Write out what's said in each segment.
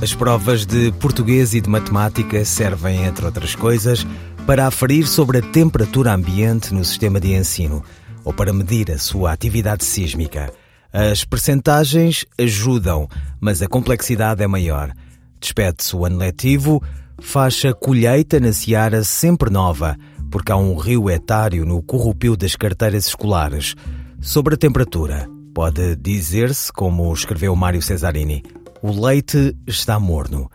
As provas de português e de matemática servem, entre outras coisas, para aferir sobre a temperatura ambiente no sistema de ensino ou para medir a sua atividade sísmica. As percentagens ajudam, mas a complexidade é maior. Despede-se o ano letivo, faz a colheita na seara sempre nova, porque há um rio etário no corrupio das carteiras escolares. Sobre a temperatura, pode dizer-se, como escreveu Mário Cesarini, o leite está morno.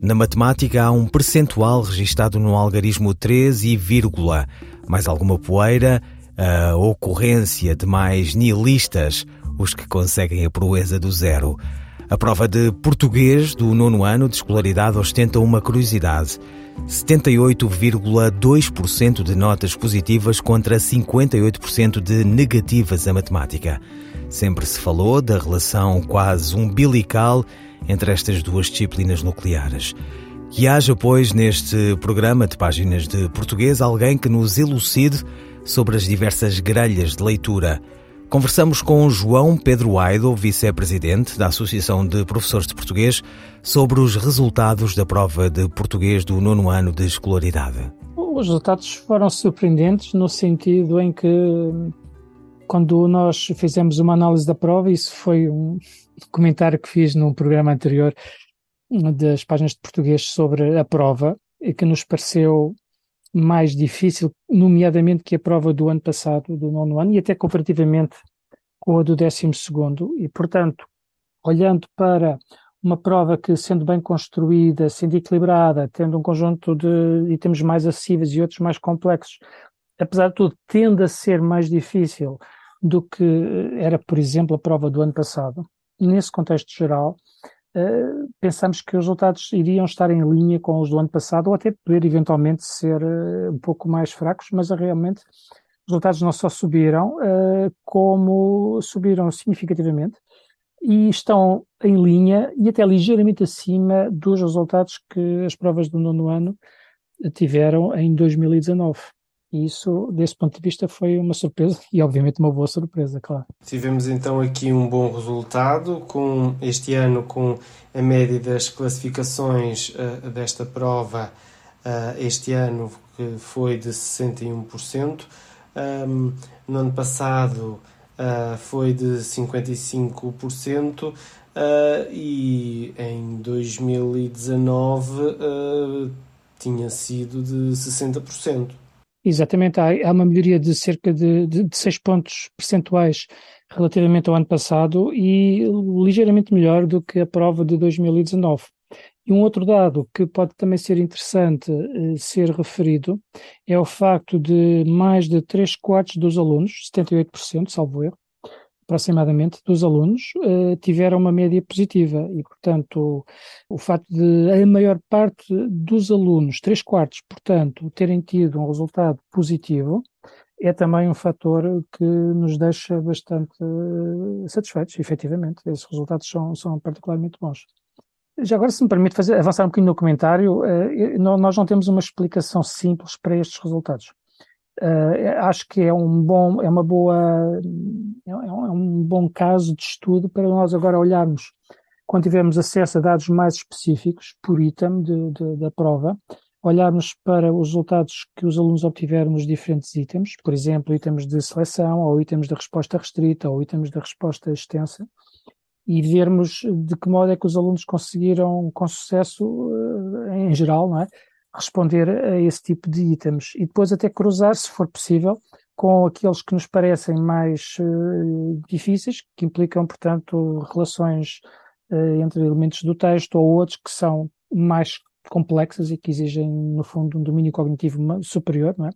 Na matemática há um percentual registado no algarismo 13 e vírgula, mais alguma poeira, a ocorrência de mais nihilistas, os que conseguem a proeza do zero. A prova de português do nono ano de escolaridade ostenta uma curiosidade. 78,2% de notas positivas contra 58% de negativas a matemática. Sempre se falou da relação quase umbilical entre estas duas disciplinas nucleares. Que haja, pois, neste programa de páginas de português alguém que nos elucide sobre as diversas grelhas de leitura. Conversamos com João Pedro Aido, vice-presidente da Associação de Professores de Português, sobre os resultados da prova de português do nono ano de escolaridade. Os resultados foram surpreendentes no sentido em que, quando nós fizemos uma análise da prova, isso foi um comentário que fiz num programa anterior das páginas de português sobre a prova, e que nos pareceu mais difícil, nomeadamente que a prova do ano passado, do nono ano, e até comparativamente com a do décimo segundo. E, portanto, olhando para uma prova que, sendo bem construída, sendo equilibrada, tendo um conjunto de itens mais acessíveis e outros mais complexos, apesar de tudo, tende a ser mais difícil do que era, por exemplo, a prova do ano passado. Nesse contexto geral, uh, pensamos que os resultados iriam estar em linha com os do ano passado ou até poder eventualmente ser uh, um pouco mais fracos, mas realmente os resultados não só subiram, uh, como subiram significativamente e estão em linha e até ligeiramente acima dos resultados que as provas do nono ano tiveram em 2019. E isso, desse ponto de vista, foi uma surpresa e, obviamente, uma boa surpresa, claro. Tivemos então aqui um bom resultado, com este ano, com a média das classificações uh, desta prova, uh, este ano que foi de 61%. Um, no ano passado uh, foi de 55%. e em 2019 tinha sido de 60%. Exatamente, há, há uma melhoria de cerca de, de, de 6 pontos percentuais relativamente ao ano passado e ligeiramente melhor do que a prova de 2019. E um outro dado que pode também ser interessante eh, ser referido é o facto de mais de 3 quartos dos alunos, 78%, salvo erro, aproximadamente, dos alunos uh, tiveram uma média positiva e, portanto, o, facto de a maior parte dos alunos, três quartos, portanto, terem tido um resultado positivo, é também um fator que nos deixa bastante uh, satisfeitos, efetivamente. Esses resultados são, são particularmente bons. Já agora, se me permite fazer, avançar um bocadinho no comentário, uh, nós não temos uma explicação simples para estes resultados. Uh, acho que é um bom, é uma boa, é, é um, é um bom caso de estudo para nós agora olharmos, quando tivermos acesso a dados mais específicos por item de, de, da prova, olharmos para os resultados que os alunos obtiveram nos diferentes itens, por exemplo, itens de seleção, ou itens de resposta restrita, ou itens de resposta extensa, e vermos de que modo é que os alunos conseguiram, com sucesso, uh, em geral, não é? Responder a esse tipo de itens e depois até cruzar, se for possível, com aqueles que nos parecem mais uh, difíceis, que implicam, portanto, relações uh, entre elementos do texto ou outros que são mais complexas e que exigem, no fundo, um domínio cognitivo superior, não é?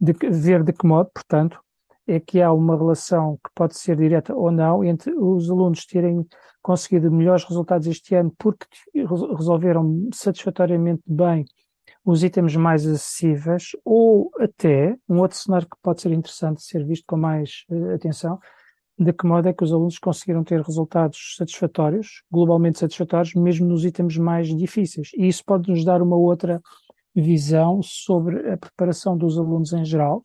De ver de que modo, portanto, é que há uma relação que pode ser direta ou não entre os alunos terem conseguido melhores resultados este ano porque resolveram satisfatoriamente bem os itens mais acessíveis, ou até um outro cenário que pode ser interessante ser visto com mais uh, atenção, de que modo é que os alunos conseguiram ter resultados satisfatórios, globalmente satisfatórios, mesmo nos itens mais difíceis. E isso pode nos dar uma outra visão sobre a preparação dos alunos em geral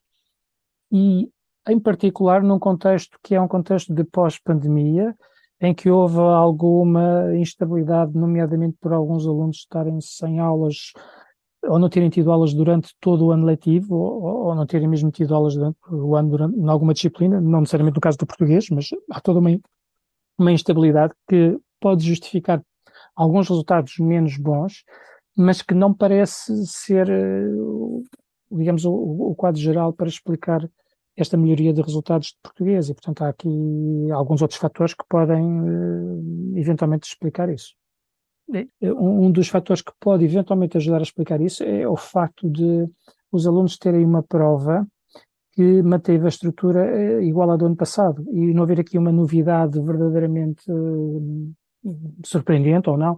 e, em particular, num contexto que é um contexto de pós-pandemia, em que houve alguma instabilidade, nomeadamente por alguns alunos estarem sem aulas ou não terem tido aulas durante todo o ano letivo, ou, ou não terem mesmo tido aulas durante o ano durante, em alguma disciplina, não necessariamente no caso do português, mas há toda uma, uma instabilidade que pode justificar alguns resultados menos bons, mas que não parece ser, eh, digamos, o, o quadro geral para explicar esta melhoria de resultados de português e, portanto, há aqui alguns outros fatores que podem uh, eventualmente explicar isso. Um dos fatores que pode eventualmente ajudar a explicar isso é o facto de os alunos terem uma prova que manteve a estrutura uh, igual à do ano passado e não haver aqui uma novidade verdadeiramente uh, surpreendente ou não,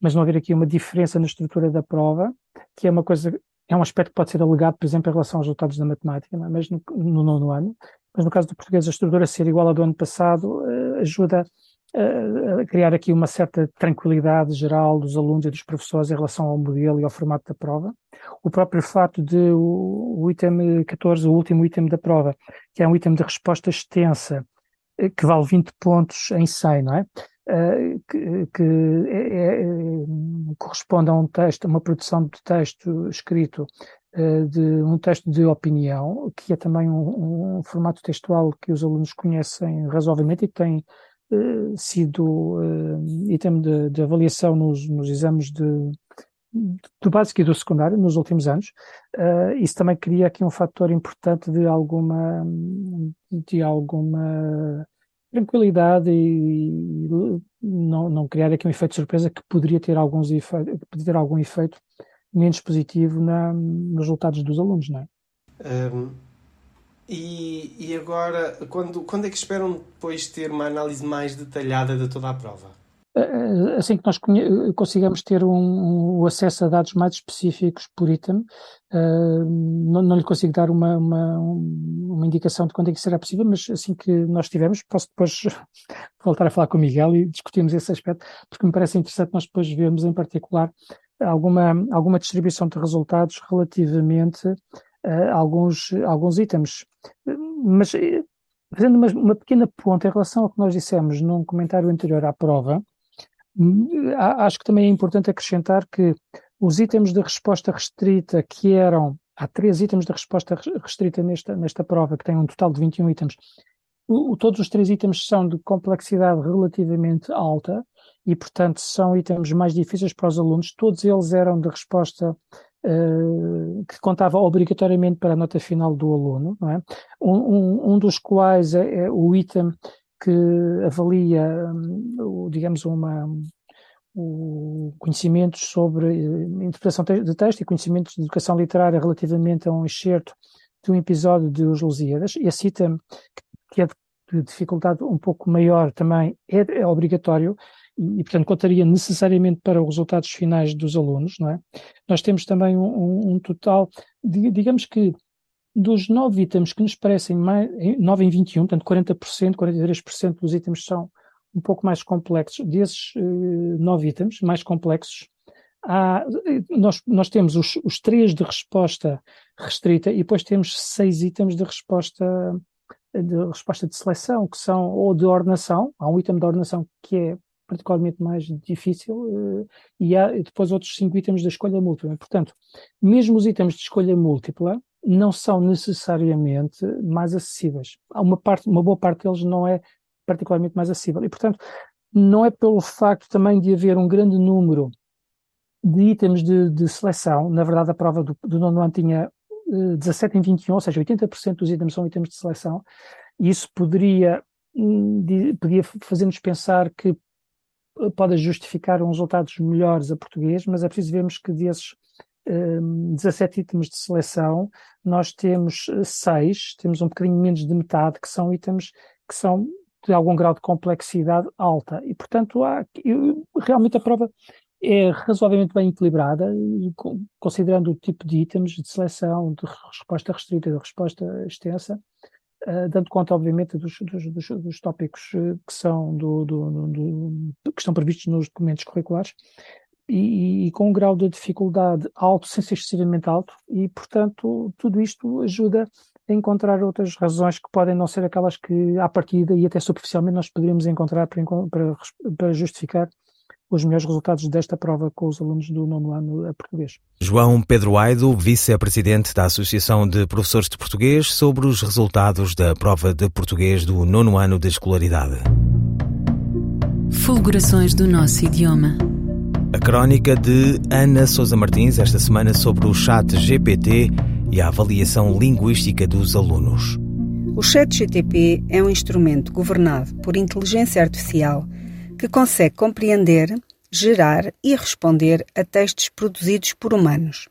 mas não haver aqui uma diferença na estrutura da prova, que é uma coisa é um aspecto que pode ser alegado, por exemplo, em relação aos resultados da matemática, é? mas no, no nono ano. Mas no caso do português, a estrutura ser igual à do ano passado uh, ajuda criar aqui uma certa tranquilidade geral dos alunos e dos professores em relação ao modelo e ao formato da prova. O próprio fato de o, o item 14, o último item da prova, que é um item de resposta extensa, eh, que vale 20 pontos em 100, não é? Uh, que, que é, é, corresponde a um texto, uma produção de texto escrito, de um texto de opinião, que é também um, um, formato textual que os alunos conhecem razoavelmente e que tem sido item de, de avaliação nos, nos exames de, do básico e do secundário nos últimos anos. isso também cria aqui um fator importante de alguma, de alguma tranquilidade e, e não, não, criar aqui um efeito de surpresa que poderia ter, alguns efeito, poderia ter algum efeito menos positivo na, nos resultados dos alunos, não é? Um, e, e agora, quando, quando é que esperam depois ter uma análise mais detalhada de toda a prova? Eh, assim que nós consigamos ter um, um, acesso a dados mais específicos por item, uh, não, não, lhe consigo dar uma, uma, uma, indicação de quando é que será possível, mas assim que nós tivermos, posso depois voltar a falar com o Miguel e discutirmos esse aspecto, porque me parece interessante nós depois vermos em particular alguma, alguma distribuição de resultados relativamente a alguns, alguns itens. Mas fazendo uma, uma pequena ponta em relação ao que nós dissemos num comentário anterior à prova, Acho que também é importante acrescentar que os itens de resposta restrita que eram, há três itens de resposta restrita nesta, nesta prova, que tem um total de 21 itens, o, todos os três itens são de complexidade relativamente alta e, portanto, são itens mais difíceis para os alunos. Todos eles eram de resposta uh, que contava obrigatoriamente para a nota final do aluno, é? Um, um, um dos quais é, é o item que avalia, hum, digamos, uma, o conhecimentos sobre eh, interpretação de texto e conhecimentos de educação literária relativamente a um excerto de um episódio de Os Lusíadas. Esse item, que é de dificuldade um pouco maior, também é, é obrigatório e, portanto, contaria necessariamente para os resultados finais dos alunos, não é? Nós temos também um, um total, de, digamos que dos nove itens que nos parecem mais, 9 em 21, portanto 40%, 43% dos itens são um pouco mais complexos. Desses uh, nove itens mais complexos, há, nós, nós temos os, os três de resposta restrita e depois temos seis itens de resposta de resposta de seleção, que são ou de ordenação, há um item de ordenação que é particularmente mais difícil, uh, e há depois outros cinco itens da escolha múltipla. Portanto, mesmo os itens de escolha múltipla, não são necessariamente mais acessíveis. Uma parte, uma boa parte deles não é particularmente mais acessível. E, portanto, não é pelo facto também de haver um grande número de itens de, de seleção, na verdade a prova do, do nono ano tinha uh, 17 em 21, ou seja, 80% dos itens são itens de seleção, e isso poderia, um, poderia fazer-nos pensar que eh, pode justificar resultados melhores a português, mas é preciso vermos que desses 17 itens de seleção, nós temos 6, eh, temos um bocadinho menos de metade, que são itens que são de algum grau de complexidade alta. E, portanto, há, realmente a prova é razoavelmente bem equilibrada, considerando o tipo de itens de seleção, de resposta restrita de resposta extensa, uh, dando conta, obviamente, dos, dos, dos, dos tópicos que são do, do, do, que estão previstos nos documentos curriculares, e, e, com um grau de dificuldade alto, sem ser excessivamente alto, e, portanto, tudo isto ajuda a encontrar outras razões que podem não ser aquelas que, à partida e até superficialmente, nós poderíamos encontrar para, para, para justificar os melhores resultados desta prova com os alunos do nono ano a português. João Pedro Aido, vice-presidente da Associação de Professores de Português, sobre os resultados da prova de português do nono ano de escolaridade. Fulgurações do nosso idioma. A crónica de Ana Sousa Martins, esta semana sobre o chat GPT e a avaliação linguística dos alunos. O chat GTP é um instrumento governado por inteligência artificial que consegue compreender, gerar e responder a textos produzidos por humanos.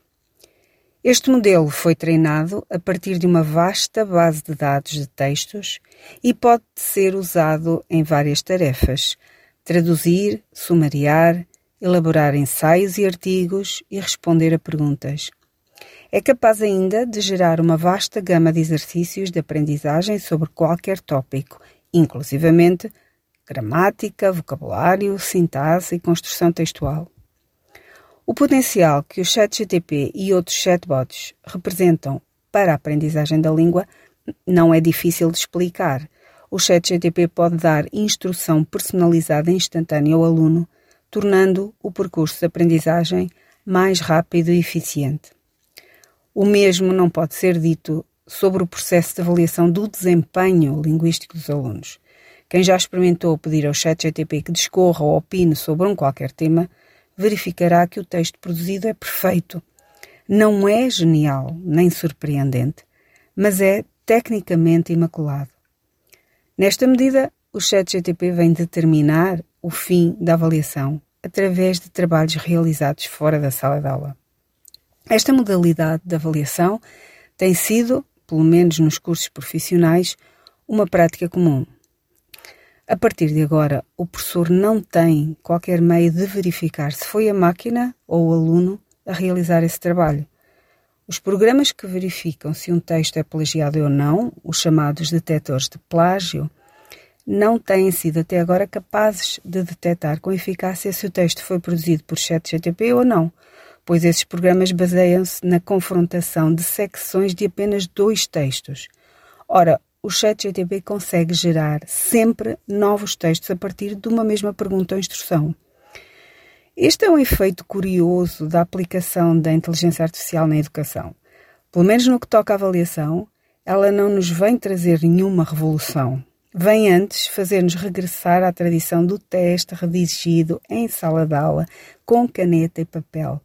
Este modelo foi treinado a partir de uma vasta base de dados de textos e pode ser usado em várias tarefas: traduzir, sumariar, elaborar ensaios e artigos e responder a perguntas. É capaz ainda de gerar uma vasta gama de exercícios de aprendizagem sobre qualquer tópico, inclusivamente gramática, vocabulário, sintaxe e construção textual. O potencial que o ChatGTP e outros chatbots representam para a aprendizagem da língua não é difícil de explicar. O ChatGTP pode dar instrução personalizada instantânea ao aluno, tornando o percurso de aprendizagem mais rápido e eficiente. O mesmo não pode ser dito sobre o processo de avaliação do desempenho linguístico dos alunos. Quem já experimentou pedir ao ChatGTP que discorra ou opine sobre um qualquer tema, verificará que o texto produzido é perfeito. Não é genial nem surpreendente, mas é tecnicamente imaculado. Nesta medida, o ChatGTP vem determinar o fim da avaliação através de trabalhos realizados fora da sala de aula. Esta modalidade de avaliação tem sido, pelo menos nos cursos profissionais, uma prática comum. A partir de agora, o professor não tem qualquer meio de verificar se foi a máquina ou o aluno a realizar esse trabalho. Os programas que verificam se um texto é plagiado ou não, os chamados detectores de plágio, não têm sido até agora capazes de detectar com eficácia se o texto foi produzido por ChatGTP ou não, pois esses programas baseiam-se na confrontação de secções de apenas dois textos. Ora, o ChatGTP consegue gerar sempre novos textos a partir de uma mesma pergunta ou instrução. Este é um efeito curioso da aplicação da inteligência artificial na educação. Pelo menos no que toca à avaliação, ela não nos vem trazer nenhuma revolução. Vem antes fazer-nos regressar à tradição do teste redigido em sala de aula, com caneta e papel,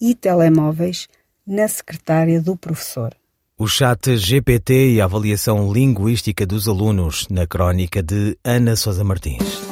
e telemóveis na secretária do professor. O chat GPT e a avaliação linguística dos alunos na crónica de Ana Sousa Martins.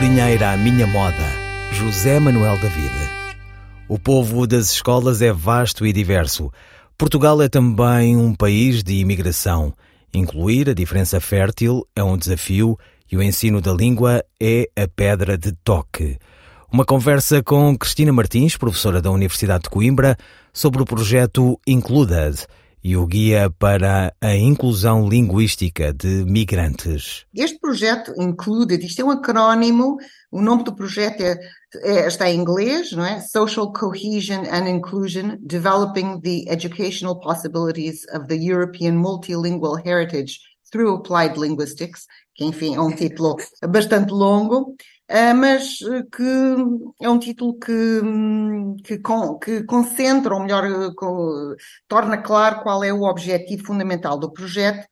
Dinheiro à minha moda. José Manuel David. O povo das escolas é vasto e diverso. Portugal é também um país de imigração. Incluir a diferença fértil é um desafio e o ensino da língua é a pedra de toque. Uma conversa com Cristina Martins, professora da Universidade de Coimbra, sobre o projeto Included e o guia para a inclusão linguística de migrantes. Este projeto Included, isto é um acrónimo, o nome do projeto é, é, está em inglês, não é? Social Cohesion and Inclusion, Developing the Educational Possibilities of the European Multilingual Heritage through Applied Linguistics, que enfim é um título bastante longo, Uh, mas uh, que é um título que, que, con, que concentra, ou melhor, uh, torna claro qual é o objetivo fundamental do projeto,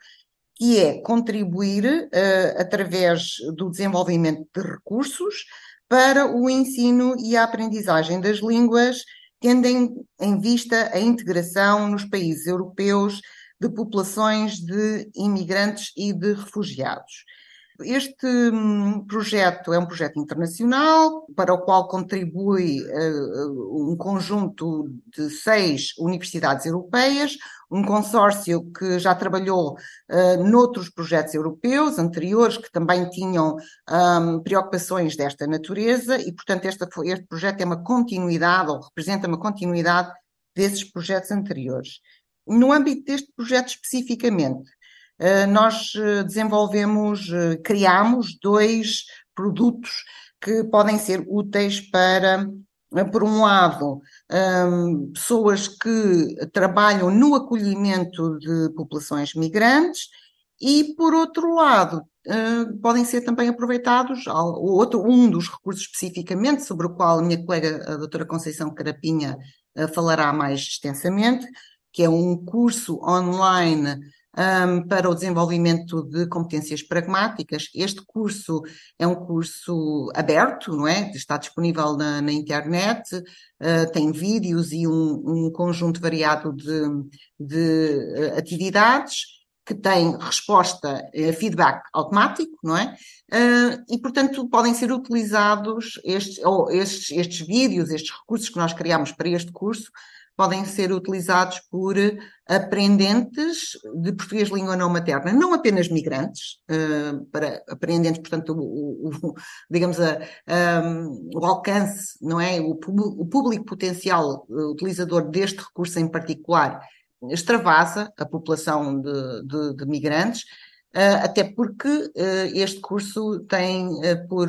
que é contribuir através do desenvolvimento de recursos para o ensino e a aprendizagem das línguas, tendo em, em vista a integração nos países europeus de populações de imigrantes e de refugiados. Este hum, projeto é um projeto internacional para o qual contribui uh, um conjunto de seis universidades europeias, um consórcio que já trabalhou uh, noutros projetos europeus anteriores que também tinham um, preocupações desta natureza e, portanto, este projeto é uma continuidade ou representa uma continuidade desses projetos anteriores. No âmbito deste projeto especificamente, eh, nós eh, desenvolvemos, eh, criamos dois produtos que podem ser úteis para, por um lado, ehm, pessoas que trabalham no acolhimento de populações migrantes e, por outro lado, podem ser também aproveitados, outro, um dos recursos especificamente, sobre o qual a minha colega, a doutora Conceição Carapinha, falará mais extensamente, que é um curso online um, para o desenvolvimento de competências pragmáticas. Este curso é um curso aberto, não é? Está disponível na, na internet, uh, tem vídeos e um, um conjunto variado de, de uh, atividades que tem resposta, uh, feedback automático, não é? Uh, e, portanto, podem ser utilizados estes, ou estes, estes vídeos, estes recursos que nós criamos para este curso, podem ser utilizados por aprendentes de português língua não materna, não apenas migrantes, uh, para aprendentes, portanto, o, o digamos, a, o alcance, não é? O, o público potencial utilizador deste recurso em particular extravasa a população de, de, de migrantes, até porque este curso tem por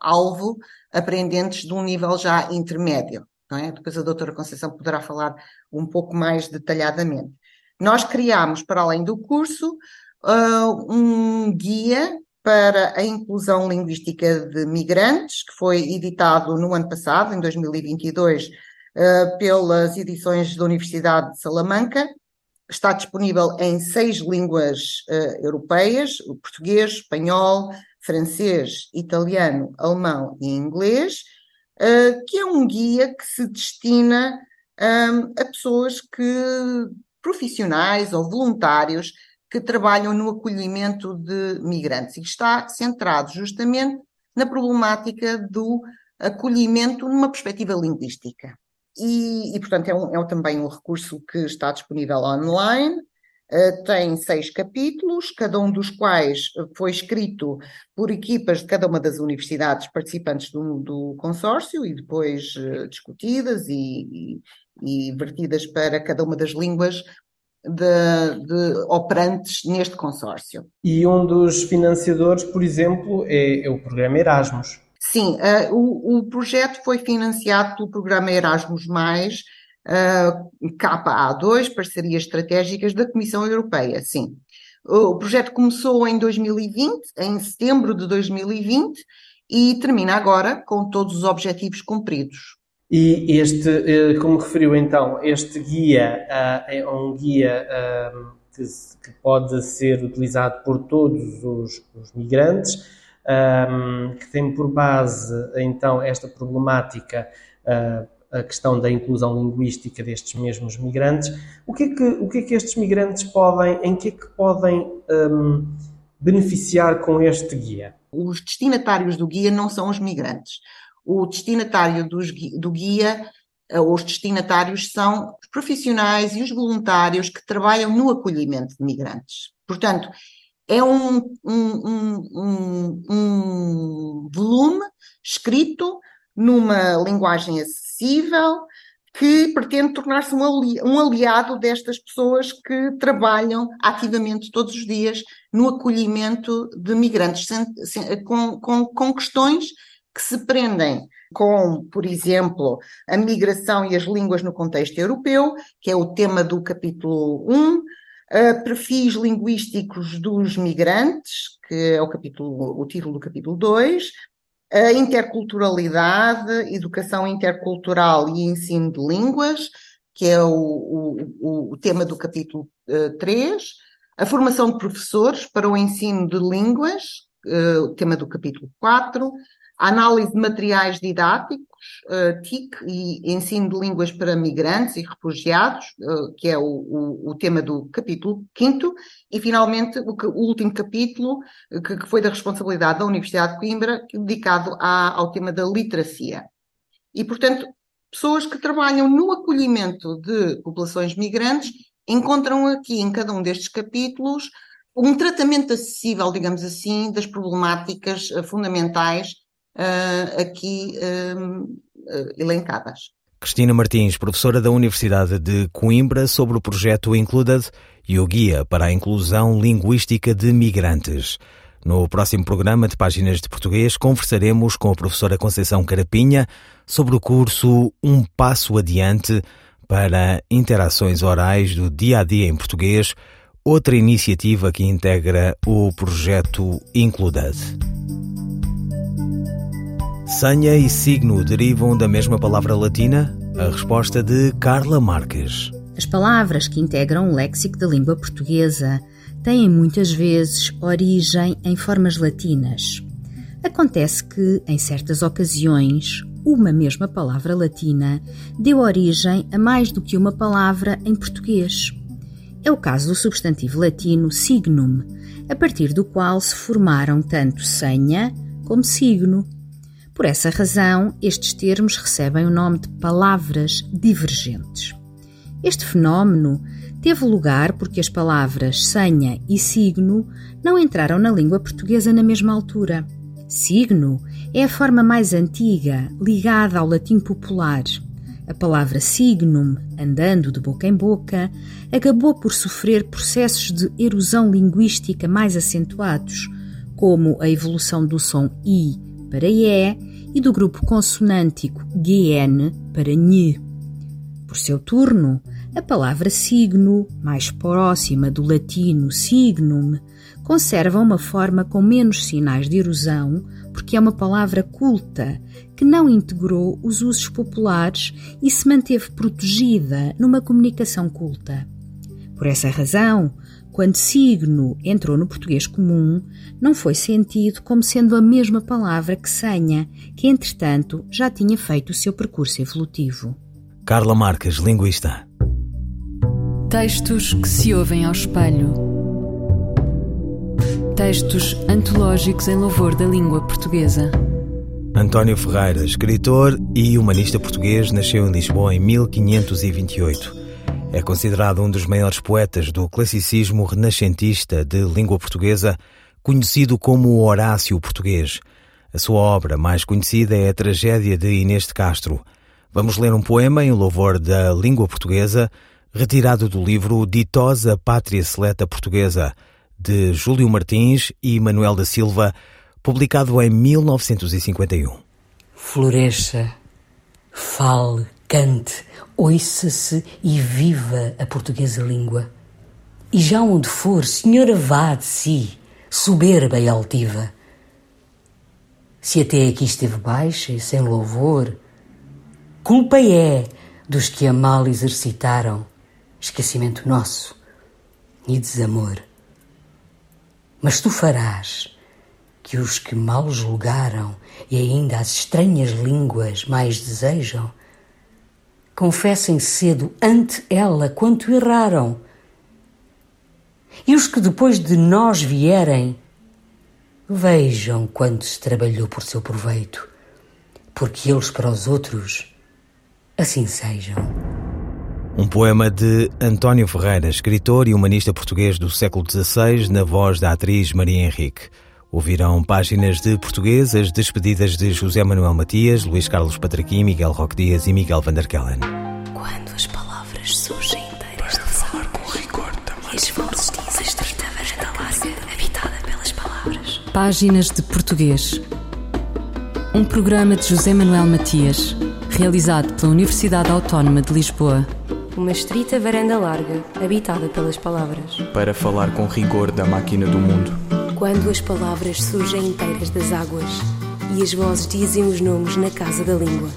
alvo aprendentes de um nível já intermédio não é? Depois a doutora Conceição poderá falar um pouco mais detalhadamente. Nós criámos, para além do curso, uh, um guia para a inclusão linguística de migrantes, que foi editado no ano passado, em 2022, uh, pelas edições da Universidade de Salamanca. Está disponível em seis línguas uh, europeias: o português, espanhol, francês, italiano, alemão e inglês uh, que é um guia que se destina um, a pessoas que, profissionais ou voluntários, que trabalham no acolhimento de migrantes e está centrado justamente na problemática do acolhimento numa perspectiva linguística. E, e portanto, é, um, é também um recurso que está disponível online, tem seis capítulos, cada um dos quais foi escrito por equipas de cada uma das universidades participantes do, do consórcio e depois uh, discutidas e, e, e, vertidas para cada uma das línguas de, de, operantes neste consórcio. E um dos financiadores, por exemplo, é, é o programa Erasmus. Sim, uh, o, o projeto foi financiado pelo programa Erasmus, KA2, parcerias estratégicas da Comissão Europeia, sim. O projeto começou em 2020, em setembro de 2020, e termina agora com todos os objetivos cumpridos. E este, eh, como referiu então, este guia uh, é um guia uh, que, pode ser utilizado por todos os, migrantes, que tem por base então esta problemática a questão da inclusão linguística destes mesmos migrantes. O que é que, o que, é que estes migrantes podem, em que é que podem um, beneficiar com este guia? Os destinatários do guia não são os migrantes. O destinatário dos, do guia, eh, os destinatários são os profissionais e os voluntários que trabalham no acolhimento de migrantes. Portanto, é um, um, um, um volume escrito numa linguagem acessível, que pretende tornar-se um aliado destas pessoas que trabalham ativamente todos os dias no acolhimento de migrantes, com, com, com questões que se prendem com, por exemplo, a migração e as línguas no contexto europeu, que é o tema do capítulo 1, Uh, perfis linguísticos dos migrantes, que é o capítulo, o título do capítulo 2, a interculturalidade, educação intercultural e ensino de línguas, que é o, o, o tema do capítulo uh, eh, 3, a formação de professores para o ensino de línguas, uh, o tema do capítulo 4, a análise de materiais didáticos, uh, TIC e ensino de línguas para migrantes e refugiados, uh, que é o, o, o, tema do capítulo 5 e finalmente o, o último capítulo, que, que, foi da responsabilidade da Universidade de Coimbra, dedicado à, ao tema da literacia. E, portanto, pessoas que trabalham no acolhimento de populações migrantes encontram aqui, em cada um destes capítulos, um tratamento acessível, digamos assim, das problemáticas fundamentais uh, aqui uh, elencadas. Cristina Martins, professora da Universidade de Coimbra, sobre o projeto Included e o Guia para a Inclusão Linguística de Migrantes. No próximo programa de Páginas de Português, conversaremos com a professora Conceição Carapinha sobre o curso Um Passo Adiante para Interações Orais do Dia a Dia em Português, outra iniciativa que integra o projeto Included. Senha e signo derivam da mesma palavra latina? A resposta de Carla Marques. As palavras que integram o léxico da língua portuguesa têm muitas vezes origem em formas latinas. Acontece que, em certas ocasiões, uma mesma palavra latina deu origem a mais do que uma palavra em português. É o caso do substantivo latino signum, a partir do qual se formaram tanto senha como signo. Por essa razão, estes termos recebem o nome de palavras divergentes. Este fenómeno teve lugar porque as palavras senha e signo não entraram na língua portuguesa na mesma altura. Signo é a forma mais antiga, ligada ao latim popular. A palavra signum, andando de boca em boca, acabou por sofrer processos de erosão linguística mais acentuados, como a evolução do som i para E e do grupo consonântico GN para NH. Por seu turno, a palavra signo, mais próxima do latino signum, conserva uma forma com menos sinais de erosão porque é uma palavra culta que não integrou os usos populares e se manteve protegida numa comunicação culta. Por essa razão, quando signo entrou no português comum, não foi sentido como sendo a mesma palavra que senha, que entretanto já tinha feito o seu percurso evolutivo. Carla Marques, linguista. Textos que se ouvem ao espelho. Textos antológicos em louvor da língua portuguesa. António Ferreira, escritor e humanista português, nasceu em Lisboa em 1528. É considerado um dos maiores poetas do classicismo renascentista de língua portuguesa, conhecido como Horácio português. A sua obra mais conhecida é a Tragédia de Inês de Castro. Vamos ler um poema em louvor da língua portuguesa, retirado do livro Ditosa Pátria Seleta Portuguesa, de Júlio Martins e Manuel da Silva, publicado em 1951. Floresça, fale, cante, ouça-se e viva a portuguesa língua. E já onde for, senhora vá de si, soberba e altiva. Se até aqui esteve baixa e sem louvor, culpa é dos que a mal exercitaram, esquecimento nosso e desamor. Mas tu farás que os que mal julgaram e ainda as estranhas línguas mais desejam, confessem cedo ante ela quanto erraram. E os que depois de nós vierem, Vejam quanto se trabalhou por seu proveito, porque eles para os outros assim sejam. Um poema de António Ferreira, escritor e humanista português do século XVI, na voz da atriz Maria Henrique. Ouvirão páginas de português as despedidas de José Manuel Matias, Luís Carlos Patraquim, Miguel Roque Dias e Miguel Vanderkellen. Quando as palavras surgem inteiras de falar com rigor também. E estreita varanda larga, habitada pelas palavras. Páginas de português. Um programa de José Manuel Matias, realizado pela Universidade Autónoma de Lisboa. Uma estrita varanda larga, habitada pelas palavras. Para falar com rigor da máquina do mundo. Quando as palavras surgem inteiras das águas e as vozes dizem os nomes na casa da língua.